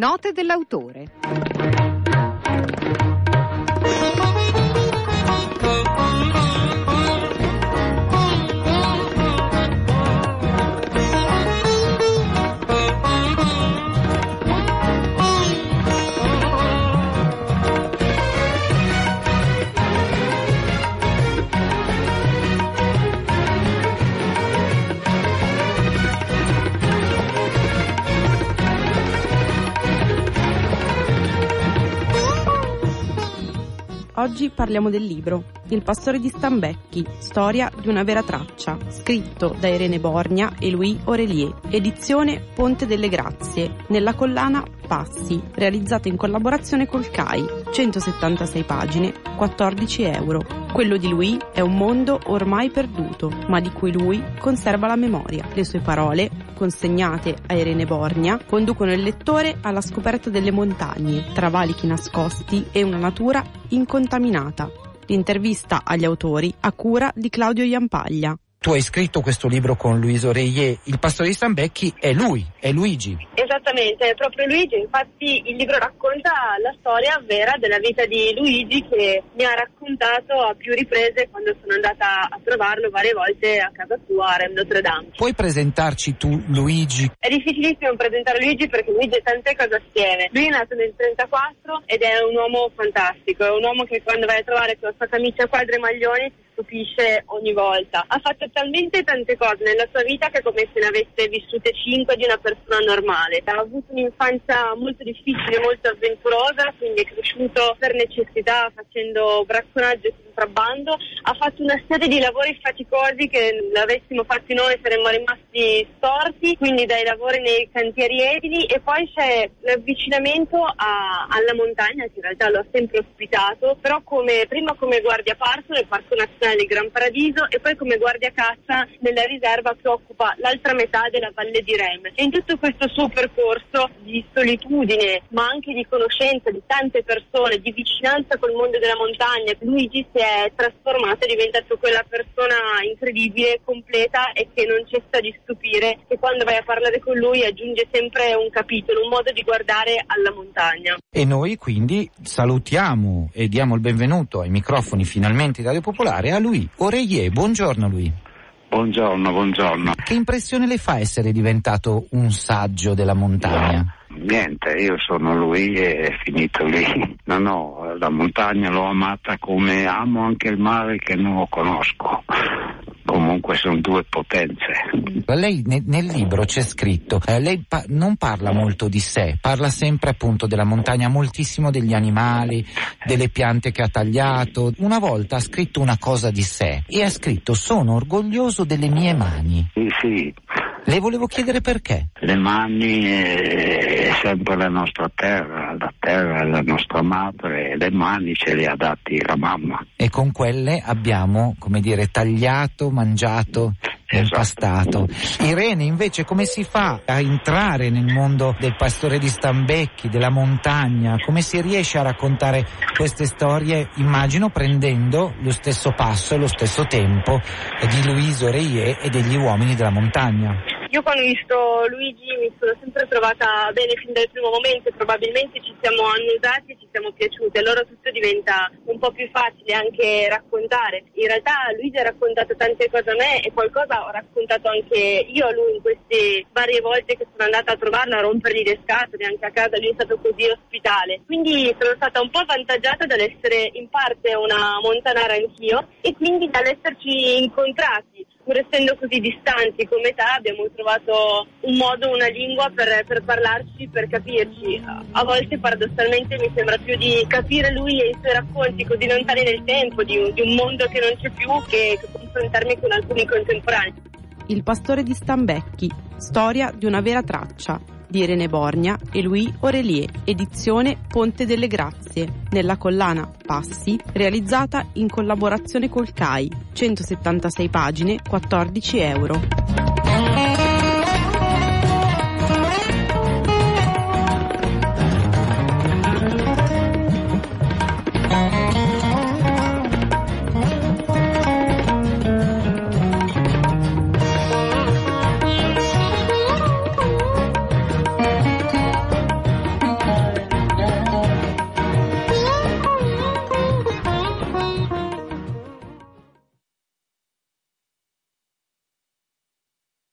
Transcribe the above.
Note dell'autore. Oggi parliamo del libro Il pastore di Stambecchi, storia di una vera traccia, scritto da Irene Borgna e Louis Aurelier, edizione Ponte delle Grazie, nella collana Passi, realizzata in collaborazione col CAI, 176 pagine, 14 euro. Quello di lui è un mondo ormai perduto, ma di cui lui conserva la memoria. Le sue parole, consegnate a Irene Borgna, conducono il lettore alla scoperta delle montagne, travalichi nascosti e una natura incontaminata. L'intervista agli autori a cura di Claudio Iampaglia. Tu hai scritto questo libro con Luiso Reie, il pastore di Stambecchi è lui, è Luigi. Esattamente, è proprio Luigi, infatti il libro racconta la storia vera della vita di Luigi che mi ha raccontato a più riprese quando sono andata a trovarlo varie volte a casa sua a Rem Notre Dame. Puoi presentarci tu Luigi? È difficilissimo presentare Luigi perché Luigi è tante cose assieme. Lui è nato nel 34 ed è un uomo fantastico, è un uomo che quando vai a trovare con la sua camicia a quadri e maglioni stupisce ogni volta. Ha fatto talmente tante cose nella sua vita che è come se ne avesse vissute cinque di una persona normale. Ha avuto un'infanzia molto difficile, molto avventurosa, quindi è cresciuto per necessità facendo bracconaggio e contrabbando. Ha fatto una serie di lavori faticosi che l'avessimo fatti noi saremmo rimasti storti, quindi dai lavori nei cantieri edili e poi c'è l'avvicinamento a, alla montagna che in realtà lo ha sempre ospitato, però come, prima come guardia parco nel Parco Nazionale Gran Paradiso e poi come guardia caccia nella riserva che occupa l'altra metà della Valle di Rem. E in tutto questo suo percorso di solitudine, ma anche di conoscenza di tante persone, di vicinanza col mondo della montagna, Luigi si è trasformato, è diventato quella persona incredibile, completa e che non cessa di stupire e quando vai a parlare con lui aggiunge sempre un capitolo, un modo di guardare alla montagna. E noi quindi salutiamo e diamo il benvenuto ai microfoni finalmente di Radio Popolare a lui, Oreie. Buongiorno lui. Buongiorno, buongiorno. Che impressione le fa essere diventato un saggio della montagna? Niente, io sono lui e è finito lì. No, no, la montagna l'ho amata come amo anche il mare che non lo conosco. Comunque sono due potenze. Lei ne, nel libro c'è scritto, eh, lei pa- non parla molto di sé, parla sempre appunto della montagna, moltissimo degli animali, delle piante che ha tagliato. Una volta ha scritto una cosa di sé e ha scritto sono orgoglioso delle mie mani. Sì, sì. Le volevo chiedere perché. Le mani è sempre la nostra terra, la terra è la nostra madre, le mani ce le ha dati la mamma. E con quelle abbiamo, come dire, tagliato, mangiato, impastato. Irene, invece, come si fa a entrare nel mondo del pastore di Stambecchi, della montagna? Come si riesce a raccontare queste storie, immagino, prendendo lo stesso passo e lo stesso tempo di Luiso Reie e degli uomini della montagna? Io quando ho visto Luigi mi sono sempre trovata bene fin dal primo momento, probabilmente ci siamo annusati e ci siamo piaciute, allora tutto diventa un po' più facile anche raccontare. In realtà Luigi ha raccontato tante cose a me e qualcosa ho raccontato anche io a lui in queste varie volte che sono andata a trovarlo a rompergli le scatole anche a casa, lui è stato così ospitale. Quindi sono stata un po' avvantaggiata dall'essere in parte una montanara anch'io e quindi dall'esserci incontrati pur essendo così distanti come età, abbiamo trovato un modo, una lingua per, per, parlarci, per capirci. A volte paradossalmente mi sembra più di capire lui e i suoi racconti così lontani nel tempo, di un, di un mondo che non c'è più, che, che confrontarmi con alcuni contemporanei. Il pastore di Stambecchi, storia di una vera traccia di Irene Borgna e Louis Aurelier, edizione Ponte delle Grazie, nella collana Passi, realizzata in collaborazione col CAI, 176 pagine, 14 euro.